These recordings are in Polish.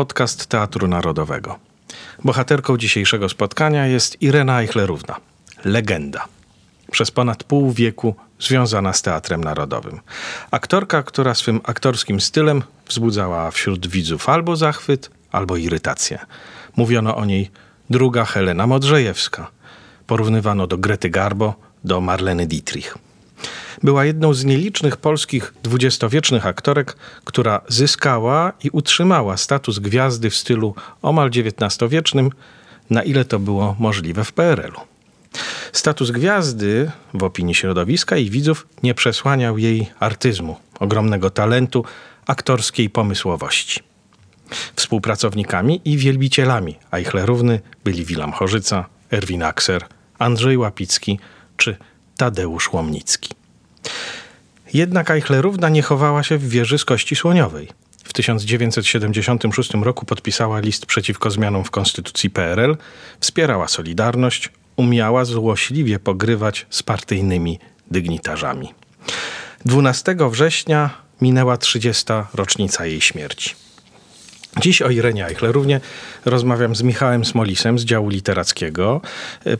podcast Teatru Narodowego. Bohaterką dzisiejszego spotkania jest Irena Eichlerówna, legenda. Przez ponad pół wieku związana z Teatrem Narodowym. Aktorka, która swym aktorskim stylem wzbudzała wśród widzów albo zachwyt, albo irytację. Mówiono o niej druga Helena Modrzejewska. Porównywano do Grety Garbo, do Marleny Dietrich. Była jedną z nielicznych polskich dwudziestowiecznych aktorek, która zyskała i utrzymała status gwiazdy w stylu omal XIX-wiecznym, na ile to było możliwe w PRL-u. Status gwiazdy w opinii środowiska i widzów nie przesłaniał jej artyzmu, ogromnego talentu, aktorskiej pomysłowości. Współpracownikami i wielbicielami Eichlerówny byli Wilam Chorzyca, Erwin Akser, Andrzej Łapicki czy Tadeusz Łomnicki. Jednak Eichlerówna nie chowała się w wieży z kości słoniowej. W 1976 roku podpisała list przeciwko zmianom w konstytucji PRL, wspierała Solidarność, umiała złośliwie pogrywać z partyjnymi dygnitarzami. 12 września minęła 30. rocznica jej śmierci. Dziś o Irenie Eichlerównie rozmawiam z Michałem Smolisem z działu literackiego,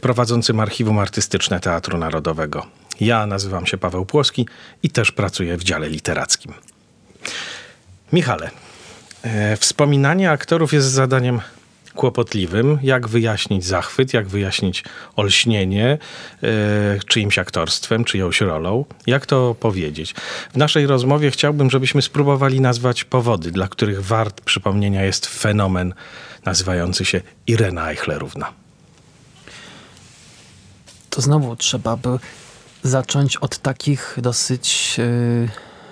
prowadzącym Archiwum Artystyczne Teatru Narodowego. Ja nazywam się Paweł Płoski i też pracuję w dziale literackim. Michale, e, wspominanie aktorów jest zadaniem kłopotliwym, jak wyjaśnić zachwyt, jak wyjaśnić olśnienie e, czyimś aktorstwem, czyjąś rolą, jak to powiedzieć. W naszej rozmowie chciałbym, żebyśmy spróbowali nazwać powody, dla których wart przypomnienia jest fenomen nazywający się Irena Eichlerówna. To znowu trzeba by zacząć od takich dosyć yy,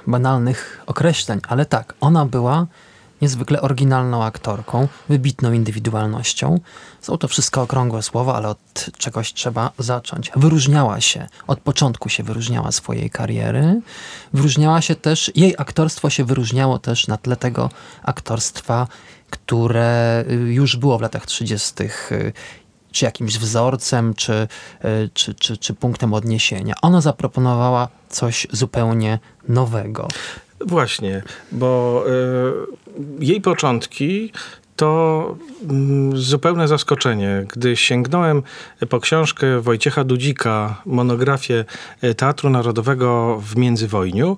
banalnych określeń, ale tak, ona była niezwykle oryginalną aktorką, wybitną indywidualnością. Są to wszystko okrągłe słowa, ale od czegoś trzeba zacząć. Wyróżniała się, od początku się wyróżniała swojej kariery. Wyróżniała się też, jej aktorstwo się wyróżniało też na tle tego aktorstwa, które y, już było w latach 30 czy jakimś wzorcem, czy, e, czy, czy, czy punktem odniesienia. Ona zaproponowała coś zupełnie nowego. Właśnie, bo y, jej początki to y, zupełne zaskoczenie. Gdy sięgnąłem po książkę Wojciecha Dudzika, monografię e, Teatru Narodowego w międzywojniu,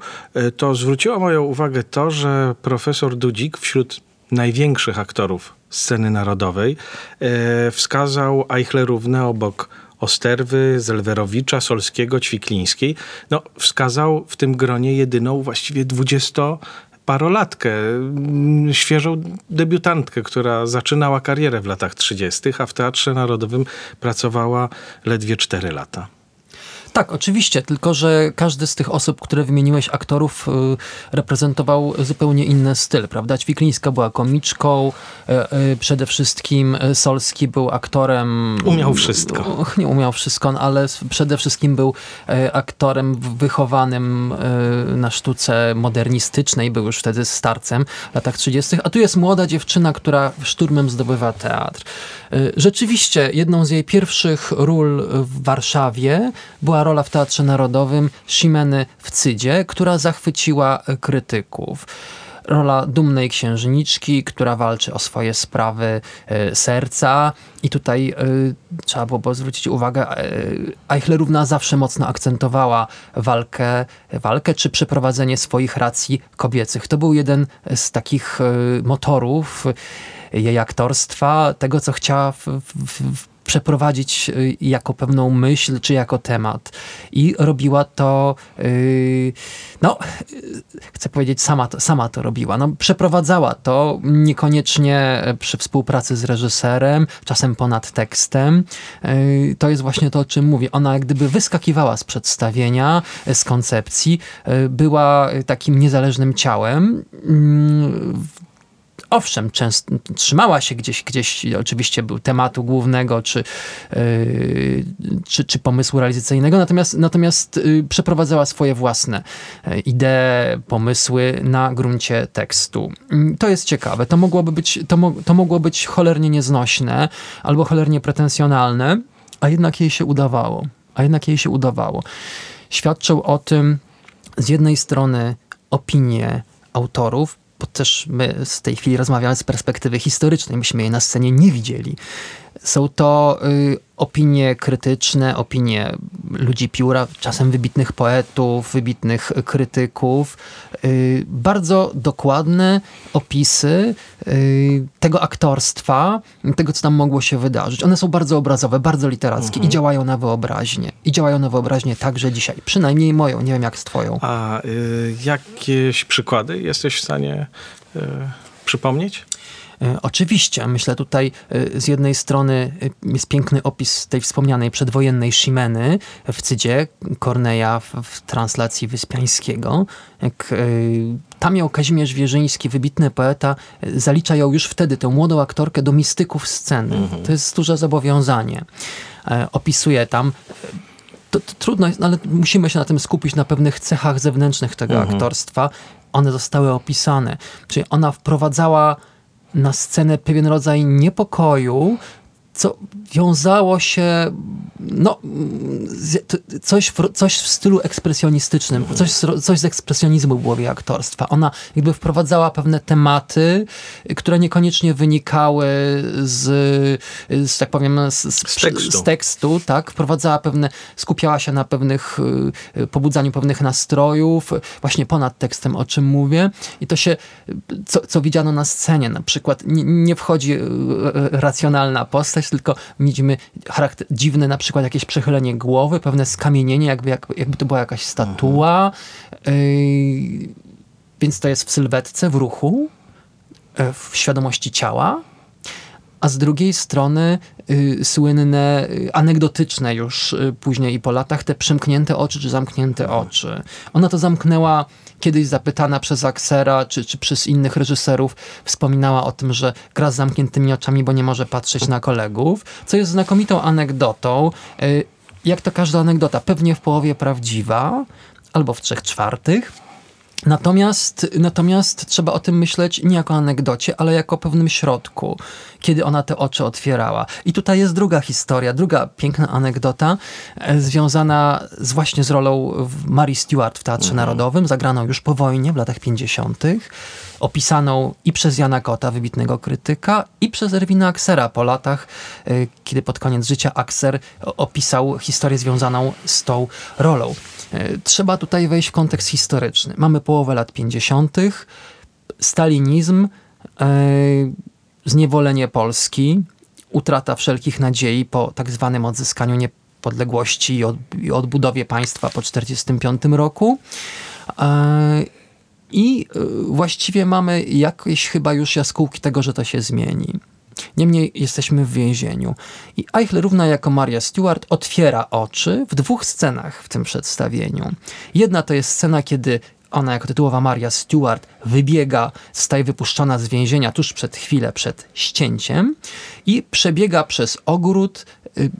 to zwróciło moją uwagę to, że profesor Dudzik wśród największych aktorów sceny narodowej, e, wskazał Eichlerówne obok Osterwy, Zelwerowicza, Solskiego, Ćwiklińskiej. No, wskazał w tym gronie jedyną właściwie dwudziesto parolatkę, mm, świeżą debiutantkę, która zaczynała karierę w latach 30., a w Teatrze Narodowym pracowała ledwie 4 lata. Tak, oczywiście, tylko że każdy z tych osób, które wymieniłeś, aktorów, y, reprezentował zupełnie inny styl, prawda? Ćwiklińska była komiczką, y, y, przede wszystkim Solski był aktorem... Umiał wszystko. Nie umiał wszystko, no, ale przede wszystkim był aktorem wychowanym na sztuce modernistycznej, był już wtedy starcem w latach 30., a tu jest młoda dziewczyna, która szturmem zdobywa teatr. Rzeczywiście, jedną z jej pierwszych ról w Warszawie była rola w Teatrze Narodowym Shimeny w Cydzie, która zachwyciła krytyków rola dumnej księżniczki, która walczy o swoje sprawy e, serca. I tutaj e, trzeba było zwrócić uwagę, e, Eichlerówna zawsze mocno akcentowała walkę, walkę czy przeprowadzenie swoich racji kobiecych. To był jeden z takich motorów jej aktorstwa, tego co chciała w, w, w przeprowadzić y, jako pewną myśl, czy jako temat. I robiła to, yy, no, yy, chcę powiedzieć, sama to, sama to robiła. No, przeprowadzała to, niekoniecznie przy współpracy z reżyserem, czasem ponad tekstem. To jest właśnie to, o czym mówię. Ona jak gdyby wyskakiwała z przedstawienia, z koncepcji, y, była takim niezależnym ciałem, mm, owszem, trzymała się gdzieś, gdzieś oczywiście był tematu głównego, czy, yy, czy, czy pomysłu realizacyjnego, natomiast, natomiast yy, przeprowadzała swoje własne yy, idee, pomysły na gruncie tekstu. Yy, to jest ciekawe. To mogłoby być, to, mo to mogło być cholernie nieznośne albo cholernie pretensjonalne, a jednak jej się udawało. A jednak jej się udawało. Świadczą o tym z jednej strony opinie autorów, bo też my z tej chwili rozmawiamy z perspektywy historycznej, myśmy jej na scenie nie widzieli. Są to y, opinie krytyczne, opinie ludzi pióra, czasem wybitnych poetów, wybitnych krytyków. Y, bardzo dokładne opisy y, tego aktorstwa, tego, co tam mogło się wydarzyć. One są bardzo obrazowe, bardzo literackie mhm. i działają na wyobraźnię. I działają na wyobraźnię także dzisiaj. Przynajmniej moją, nie wiem jak z twoją. A y, jakieś przykłady jesteś w stanie y, przypomnieć? E, oczywiście, myślę tutaj e, z jednej strony e, jest piękny opis tej wspomnianej przedwojennej Shimeny w Cydzie Korneja w, w translacji Wyspiańskiego. Jak tam miał Kazimierz Wierzyński, wybitny poeta, zalicza ją już wtedy, tę młodą aktorkę, do mistyków sceny. Mhm. To jest duże zobowiązanie. Opisuje tam to, to, trudno no ale musimy się na tym skupić, na pewnych cechach zewnętrznych tego mhm. aktorstwa. One zostały opisane. Czyli ona wprowadzała na scenę pewien rodzaj niepokoju, co wiązało się, no, coś w, coś w stylu ekspresjonistycznym, coś, coś z ekspresjonizmu było w jej aktorstwa. Ona jakby wprowadzała pewne tematy, które niekoniecznie wynikały z, z tak powiem, z, z, z, tekstu. z tekstu, tak? Wprowadzała pewne, skupiała się na pewnych, y, pobudzaniu pewnych nastrojów, właśnie ponad tekstem, o czym mówię. I to się, co, co widziano na scenie, na przykład nie, nie wchodzi y, y, racjonalna postać, tylko widzimy charakter, dziwne na przykład jakieś przechylenie głowy, pewne skamienienie, jakby, jakby to była jakaś statua. Yy, więc to jest w sylwetce, w ruchu, yy, w świadomości ciała. A z drugiej strony y, słynne, y, anegdotyczne już y, później i po latach, te przymknięte oczy czy zamknięte oczy. Ona to zamknęła kiedyś zapytana przez Aksera czy, czy przez innych reżyserów, wspominała o tym, że gra z zamkniętymi oczami, bo nie może patrzeć na kolegów, co jest znakomitą anegdotą. Y, jak to każda anegdota, pewnie w połowie prawdziwa, albo w trzech czwartych. Natomiast, natomiast trzeba o tym myśleć nie jako anegdocie, ale jako pewnym środku, kiedy ona te oczy otwierała. I tutaj jest druga historia, druga piękna anegdota, e, związana z, właśnie z rolą Mary Stewart w Teatrze mhm. Narodowym, zagraną już po wojnie w latach 50., opisaną i przez Jana Kota, wybitnego krytyka, i przez Erwina Aksera po latach, e, kiedy pod koniec życia Akser opisał historię związaną z tą rolą. E, trzeba tutaj wejść w kontekst historyczny. Mamy połowę lat 50., stalinizm, e, zniewolenie Polski, utrata wszelkich nadziei po tak zwanym odzyskaniu niepodległości i, od, i odbudowie państwa po 1945 roku. E, I właściwie mamy jakieś chyba już jaskółki tego, że to się zmieni. Niemniej jesteśmy w więzieniu. I Eichlerówna jako Maria Stewart otwiera oczy w dwóch scenach w tym przedstawieniu. Jedna to jest scena, kiedy ona jako tytułowa Maria Stewart wybiega, zostaje wypuszczona z więzienia tuż przed chwilę przed ścięciem i przebiega przez ogród, y,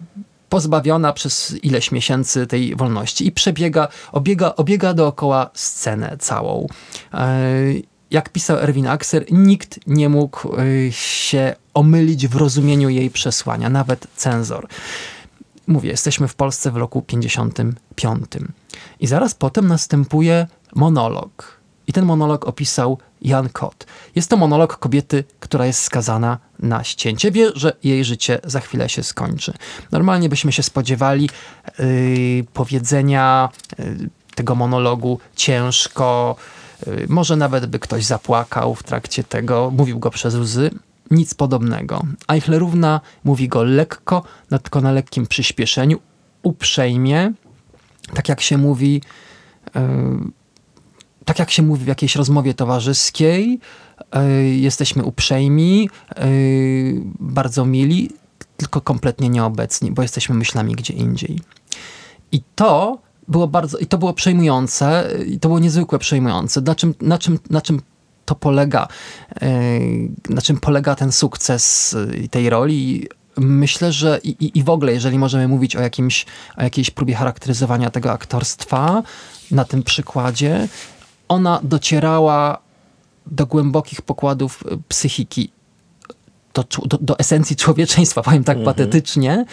pozbawiona przez ileś miesięcy tej wolności i przebiega, obiega, obiega dookoła scenę całą. Y, jak pisał Erwin Akser, nikt nie mógł y, się omylić w rozumieniu jej przesłania, nawet cenzor. Mówię, jesteśmy w Polsce w roku 55. I zaraz potem następuje monolog. I ten monolog opisał Jan Kot. Jest to monolog kobiety, która jest skazana na ścięcie. Wie, że jej życie za chwilę się skończy. Normalnie byśmy się spodziewali yy, powiedzenia yy, tego monologu ciężko, może nawet by ktoś zapłakał w trakcie tego, mówił go przez łzy. Nic podobnego. Eichlerówna mówi go lekko, tylko na lekkim przyspieszeniu, uprzejmie, tak jak się mówi, yy, tak jak się mówi w jakiejś rozmowie towarzyskiej, yy, jesteśmy uprzejmi, yy, bardzo mili, tylko kompletnie nieobecni, bo jesteśmy myślami gdzie indziej. I to było bardzo, i to było przejmujące, i to było niezwykle przejmujące. Na czym, na czym, na czym to polega, e, na czym polega ten sukces tej roli. Myślę, że i, i w ogóle, jeżeli możemy mówić o, jakimś, o jakiejś próbie charakteryzowania tego aktorstwa na tym przykładzie, ona docierała do głębokich pokładów psychiki, do, do, do esencji człowieczeństwa, powiem tak mhm. patetycznie.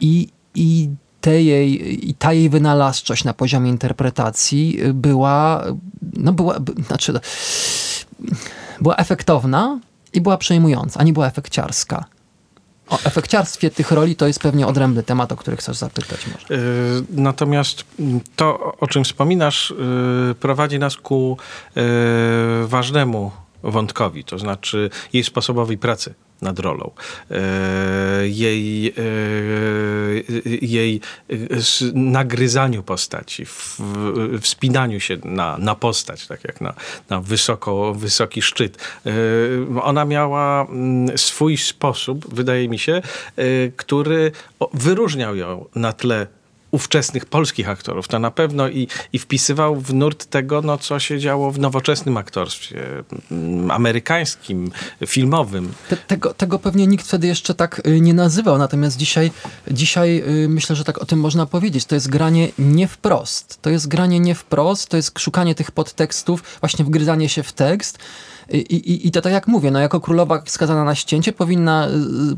I, I te jej, i ta jej wynalazczość na poziomie interpretacji była, no była, znaczy, była efektowna i była przejmująca, a nie była efekciarska. O efekciarstwie tych roli to jest pewnie odrębny temat, o który chcesz zapytać może. Yy, natomiast to, o czym wspominasz, yy, prowadzi nas ku ważnemu wątkowi, to znaczy jej sposobowi pracy nad rolą. E, jej, e, jej nagryzaniu postaci, wspinaniu się na, na postać, tak jak na, na wysoko, wysoki szczyt. E, ona miała mm, swój sposób, wydaje mi się, który wyróżniał ją na tle ówczesnych polskich aktorów, to na pewno i, i wpisywał w nurt tego, no, co się działo w nowoczesnym aktorstwie, mm, amerykańskim, filmowym. Te, tego, tego pewnie nikt wtedy jeszcze tak y, nie nazywał, natomiast dzisiaj, dzisiaj y, myślę, że tak o tym można powiedzieć. To jest granie nie wprost. To jest granie nie wprost, to jest szukanie tych podtekstów, właśnie wgryzanie się w tekst, i, i, I to tak jak mówię, no jako królowa skazana na ścięcie powinna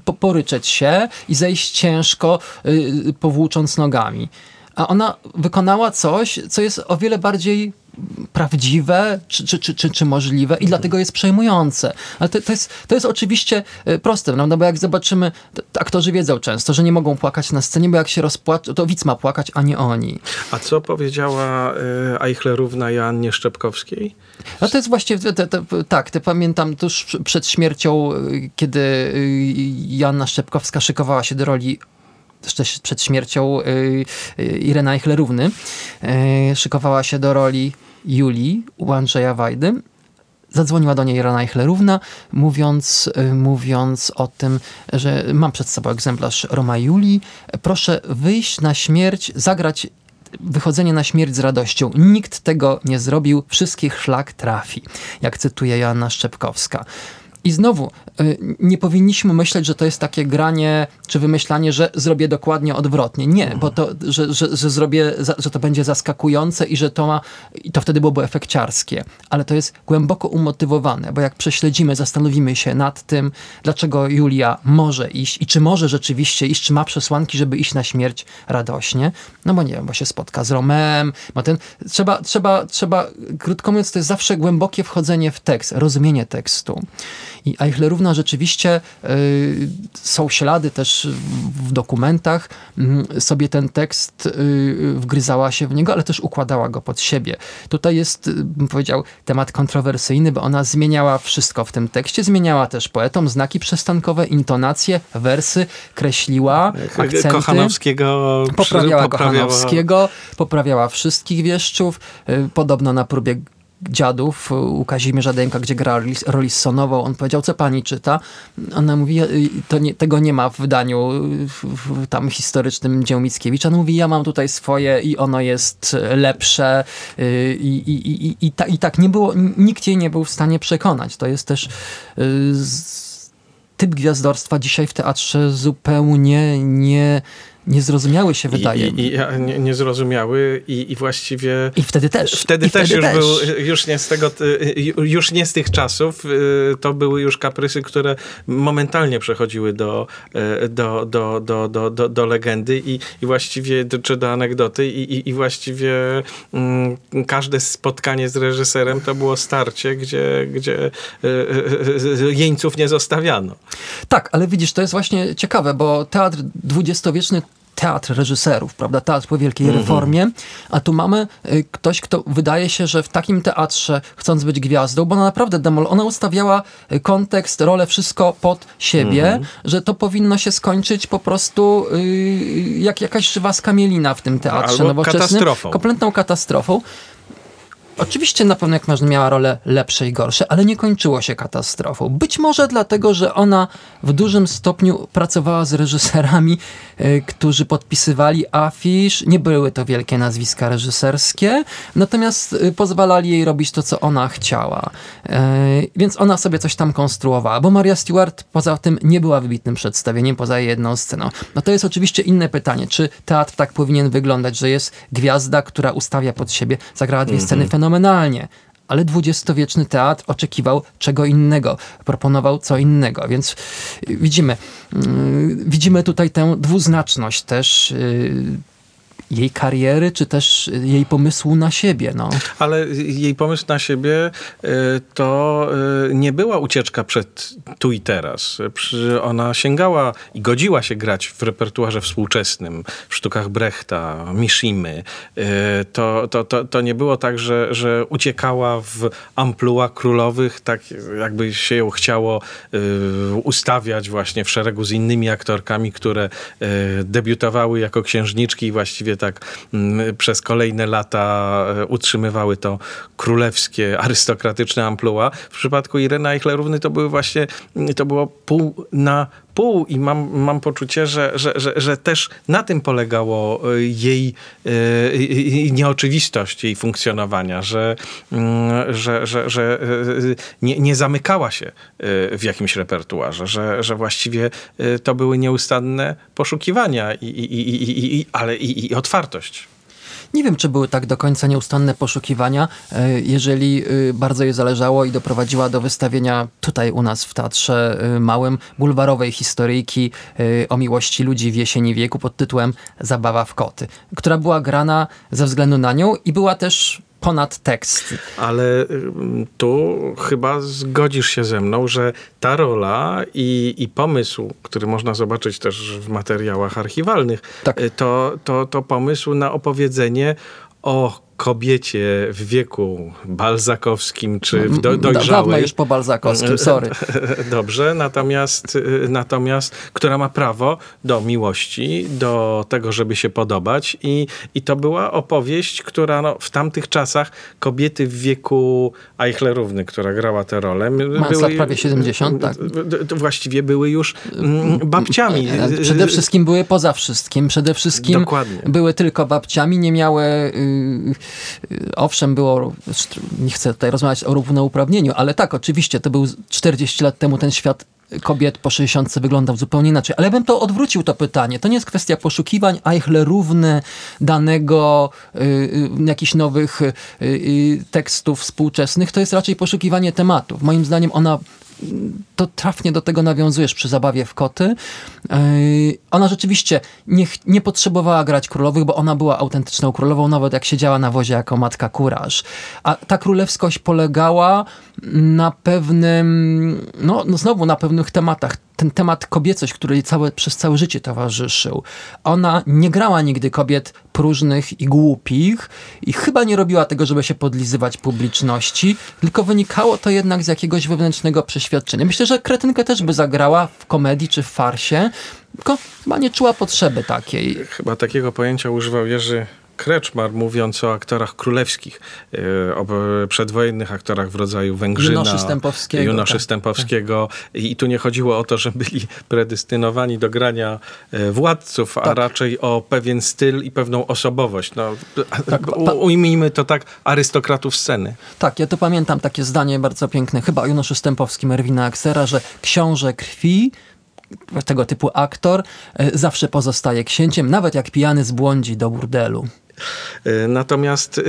y, poryczeć się i zejść ciężko, y, powłócząc nogami. A ona wykonała coś, co jest o wiele bardziej prawdziwe czy, czy, czy, czy, czy możliwe i dlatego jest przejmujące. Ale to, to, jest, to jest oczywiście y, proste, no, bo jak zobaczymy, aktorzy wiedzą często, że nie mogą płakać na scenie, bo jak się rozpłaczą, to widz ma płakać, a nie oni. A co powiedziała y, Eichlerówna Joannie Szczepkowskiej? No to jest właściwie, te, te, tak, te pamiętam tuż przed śmiercią, y, kiedy Joanna Szczepkowska szykowała się do roli też przed śmiercią Irena Eichlerówny, szykowała się do roli Julii u Andrzeja Wajdy. Zadzwoniła do niej Irena Eichlerówna, mówiąc, y, mówiąc o tym, że mam przed sobą egzemplarz Roma Julii. Proszę wyjść na śmierć, zagrać wychodzenie na śmierć z radością. Nikt tego nie zrobił, wszystkich szlak trafi, jak cytuje Joanna Szczepkowska. I znowu, y, nie powinniśmy myśleć, że to jest takie granie czy wymyślanie, że zrobię dokładnie odwrotnie. Nie, bo to, że, że, że zrobię, że to będzie zaskakujące i że to ma, i to wtedy byłoby efekciarskie. Ale to jest głęboko umotywowane, bo jak prześledzimy, zastanowimy się nad tym, dlaczego Julia może iść i czy może rzeczywiście iść, czy ma przesłanki, żeby iść na śmierć radośnie. No bo nie wiem, bo się spotka z Romem, bo ten, trzeba, trzeba, trzeba, krótko mówiąc, to jest zawsze głębokie wchodzenie w tekst, rozumienie tekstu. I Eichlerówna rzeczywiście y, są ślady też w dokumentach, y, sobie ten tekst y, wgryzała się w niego, ale też układała go pod siebie. Tutaj jest, y, bym powiedział, temat kontrowersyjny, bo ona zmieniała wszystko w tym tekście, zmieniała też poetom znaki przestankowe, intonacje, wersy, kreśliła akcenty. Kochanowskiego poprawiała, poprawiała Kochanowskiego, poprawiała wszystkich wieszczów, podobno na próbie dziadów u Kazimierza Dęka, gdzie gra Rolisonową, on powiedział, co pani czyta? Ona mówi, to nie, tego nie ma w wydaniu w, tam historycznym dzieł Mickiewicza. On mówi, ja mam tutaj swoje i ono jest lepsze y, i, i, i, i, ta, i tak nie było, nikt jej nie był w stanie przekonać. To jest też y, typ gwiazdorstwa dzisiaj w teatrze zupełnie nie niezrozumiały się wydaje. I, i, i nie, niezrozumiały i, i właściwie... I wtedy też. Wtedy I też wtedy już też. był, już nie z tego, już nie z tych czasów, y, to były już kaprysy, które momentalnie przechodziły do, y, do, do, do, do, do, do legendy i, i właściwie, czy do anegdoty i, i, i właściwie mm, każde spotkanie z reżyserem to było starcie, gdzie, gdzie y, jeńców nie zostawiano. Tak, ale widzisz, to jest właśnie ciekawe, bo teatr dwudziestowieczny teatr reżyserów, prawda? Teatr po wielkiej mm -hmm. reformie, a tu mamy y, ktoś, kto wydaje się, że w takim teatrze, chcąc być gwiazdą, bo ona naprawdę demol, ona ustawiała y, kontekst, rolę, wszystko pod siebie, mm -hmm. że to powinno się skończyć po prostu y, jak jakaś żywa skamielina w tym teatrze Albo nowoczesnym. Katastrofą. Kompletną katastrofą. Oczywiście na pewno jak masz miała role lepsze i gorsze, ale nie kończyło się katastrofą. Być może dlatego, że ona w dużym stopniu pracowała z reżyserami, y, którzy podpisywali afisz. Nie były to wielkie nazwiska reżyserskie, natomiast y, pozwalali jej robić to, co ona chciała. Y, więc ona sobie coś tam konstruowała, bo Maria Stewart poza tym nie była wybitnym przedstawieniem, poza jedną sceną. No to jest oczywiście inne pytanie, czy teatr tak powinien wyglądać, że jest gwiazda, która ustawia pod siebie, zagrała dwie mm -hmm. sceny fenomenalne, fenomenalnie. Ale dwudziestowieczny teatr oczekiwał czego innego, proponował co innego, więc widzimy, yy, widzimy tutaj tę dwuznaczność też yy, jej kariery, czy też jej pomysłu na siebie. No. Ale jej pomysł na siebie y, to y, nie była ucieczka przed tu i teraz. Ona sięgała i godziła się grać w repertuarze współczesnym, w sztukach Brechta, Mishimy. Y, to, to, to, to nie było tak, że, że uciekała w amplua królowych, tak jakby się ją chciało ustawiać właśnie w szeregu z innymi aktorkami, które debiutowały jako księżniczki i właściwie tak mm, przez kolejne lata e, utrzymywały to królewskie, arystokratyczne amplua. W przypadku Ireny Eichlerówny to były właśnie, to było pół na pół i mam, mam poczucie, że, że, że, że też na tym polegało e, jej e, nieoczywistość jej funkcjonowania, że, mm, że, że, że nie, nie zamykała się w jakimś repertuarze, że, że właściwie to były nieustanne poszukiwania, i, i, i, i, ale i, i otwartość. Nie wiem, czy były tak do końca nieustanne poszukiwania, e, jeżeli e, bardzo jej zależało i doprowadziła do wystawienia tutaj u nas w Teatrze e, Małym bulwarowej historyjki o miłości ludzi w jesieni wieku pod tytułem Zabawa w koty, która była grana ze względu na nią i była też ponad tekst. Ale tu chyba zgodzisz się ze mną, że ta rola i, i pomysł, który można zobaczyć też w materiałach archiwalnych, tak. Y, to, to, to pomysł na opowiedzenie o kobiecie w wieku balzakowskim czy w do, dojrzałej. Dawno już po balzakowskim, sorry. Dobrze, natomiast, natomiast która ma prawo do miłości, do tego, żeby się podobać i, i to była opowieść, która no, w tamtych czasach kobiety w wieku Eichlerówny, która grała tę rolę. Mając lat prawie 70, tak. Właściwie były już mm, babciami. Przede wszystkim były poza wszystkim. Przede wszystkim Dokładnie. były tylko babciami, nie miały y, owszem, było, nie chcę tutaj rozmawiać o równouprawnieniu, ale tak, oczywiście, to był 40 lat temu ten świat kobiet po 60 wyglądał zupełnie inaczej. Ale bym to odwrócił to pytanie. To nie jest kwestia poszukiwań, a ich równe danego, y, y, jakichś nowych y, y, tekstów współczesnych. To jest raczej poszukiwanie tematów. Moim zdaniem ona to trafnie do tego nawiązujesz przy zabawie w koty. Ona rzeczywiście nie, nie potrzebowała grać królowych, bo ona była autentyczną królową, nawet jak siedziała na wozie jako matka kuraż. A ta królewskość polegała na pewnym, no, no znowu na pewnych tematach ten temat kobiecość, który jej całe, przez całe życie towarzyszył. Ona nie grała nigdy kobiet próżnych i głupich i chyba nie robiła tego, żeby się podlizywać publiczności, tylko wynikało to jednak z jakiegoś wewnętrznego przeświadczenia. Myślę, że Kretynkę też by zagrała w komedii czy w farsie, tylko chyba nie czuła potrzeby takiej. Chyba takiego pojęcia używał Jerzy Kreczmar, mówiąc o aktorach królewskich, e, o przedwojennych aktorach w rodzaju Węgrzyna, Junoszy Stępowskiego. Junoszy tak. Stępowskiego. I tu nie chodziło o to, że byli predestynowani do grania e, władców, tak. a raczej o pewien styl i pewną osobowość. No, tak, ujmijmy to tak, arystokratów sceny. Tak, ja to pamiętam takie zdanie bardzo piękne, chyba o Junoszu Stępowskim Erwina Aksera, że książę krwi tego typu aktor e, zawsze pozostaje księciem, nawet jak pijany zbłądzi do burdelu. E, natomiast e, e,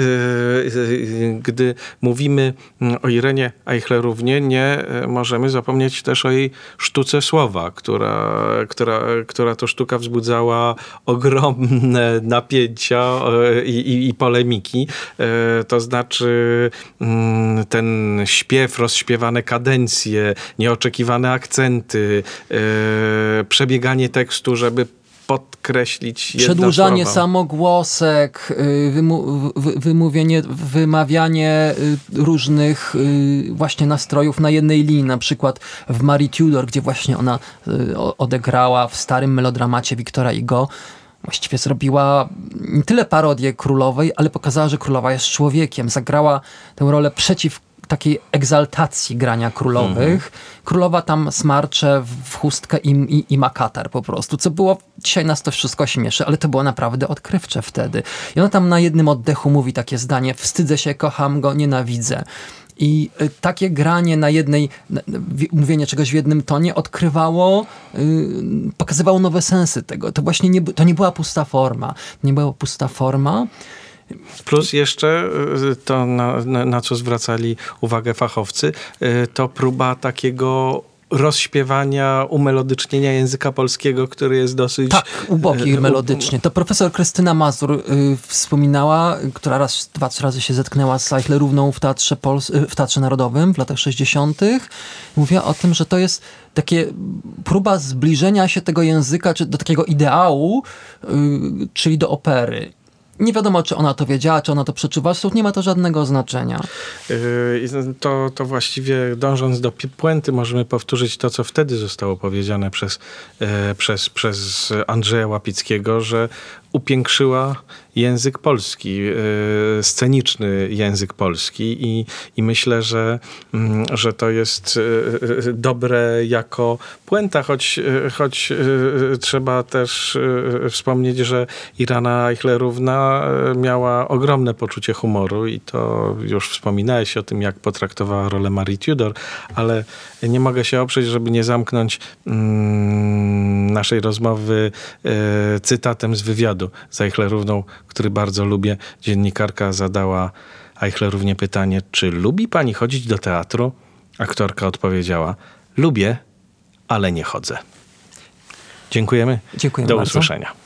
gdy mówimy mm, o Irenie Eichlerównie, nie możemy zapomnieć też o jej sztuce słowa, która, która, która to sztuka wzbudzała ogromne napięcia i, i, i polemiki. To znaczy mm, ten śpiew, rozśpiewane kadencje, nieoczekiwane akcenty, przebieganie tekstu, żeby podkreślić Przedłużanie samogłosek, y, wymu wymówienie, wymawianie y, różnych y, właśnie nastrojów na jednej linii, na przykład w Marie Tudor, gdzie właśnie ona odegrała w starym melodramacie Wiktora Igo, właściwie zrobiła nie tyle parodię królowej, ale pokazała, że królowa jest człowiekiem. Zagrała tę rolę przeciw takiej egzaltacji grania królowych. Mhm. Królowa tam smarcze w chustkę i, i, i ma katar po prostu, co było, dzisiaj nas to wszystko śmieszy, ale to było naprawdę odkrywcze wtedy. I ona tam na jednym oddechu mówi takie zdanie, wstydzę się, kocham go, nienawidzę. I y, takie granie na jednej, mówienie czegoś w jednym tonie odkrywało, yy, pokazywało nowe sensy tego. To właśnie nie, to nie była pusta forma. Nie była pusta forma, Plus jeszcze y, to, na, na, na co zwracali uwagę fachowcy, y, to próba takiego rozśpiewania, umelodycznienia języka polskiego, który jest dosyć... Tak, ubogi melodycznie. To profesor Krystyna Mazur y, wspominała, która raz, dwa, trzy razy się zetknęła z Eichlerówną w Teatrze, Pols- w Teatrze Narodowym w latach 60. Mówiła o tym, że to jest takie próba zbliżenia się tego języka czy do takiego ideału, y, czyli do opery. Nie wiadomo, czy ona to wiedziała, czy ona to przeczuwa. Zresztą nie ma to żadnego znaczenia. Yy, to, to właściwie dążąc do puenty możemy powtórzyć to, co wtedy zostało powiedziane przez, e, przez, przez Andrzeja Łapickiego, że upiększyła język polski, e, sceniczny język polski i, i myślę, że, mm, że to jest e, dobre jako puenta, choć, choć trzeba też wspomnieć, że Irana Eichlerówna miała ogromne poczucie humoru i to już wspominałeś o tym, jak potraktowała rolę Marie Tudor, ale nie mogę się oprzeć, żeby nie zamknąć mm, naszej rozmowy cytatem z wywiadu z Eichlerówną, który bardzo lubię. Dziennikarka zadała Eichlerównie pytanie, czy lubi pani chodzić do teatru? Aktorka odpowiedziała, lubię, ale nie chodzę. Dziękujemy. Dziękujemy Do bardzo. usłyszenia.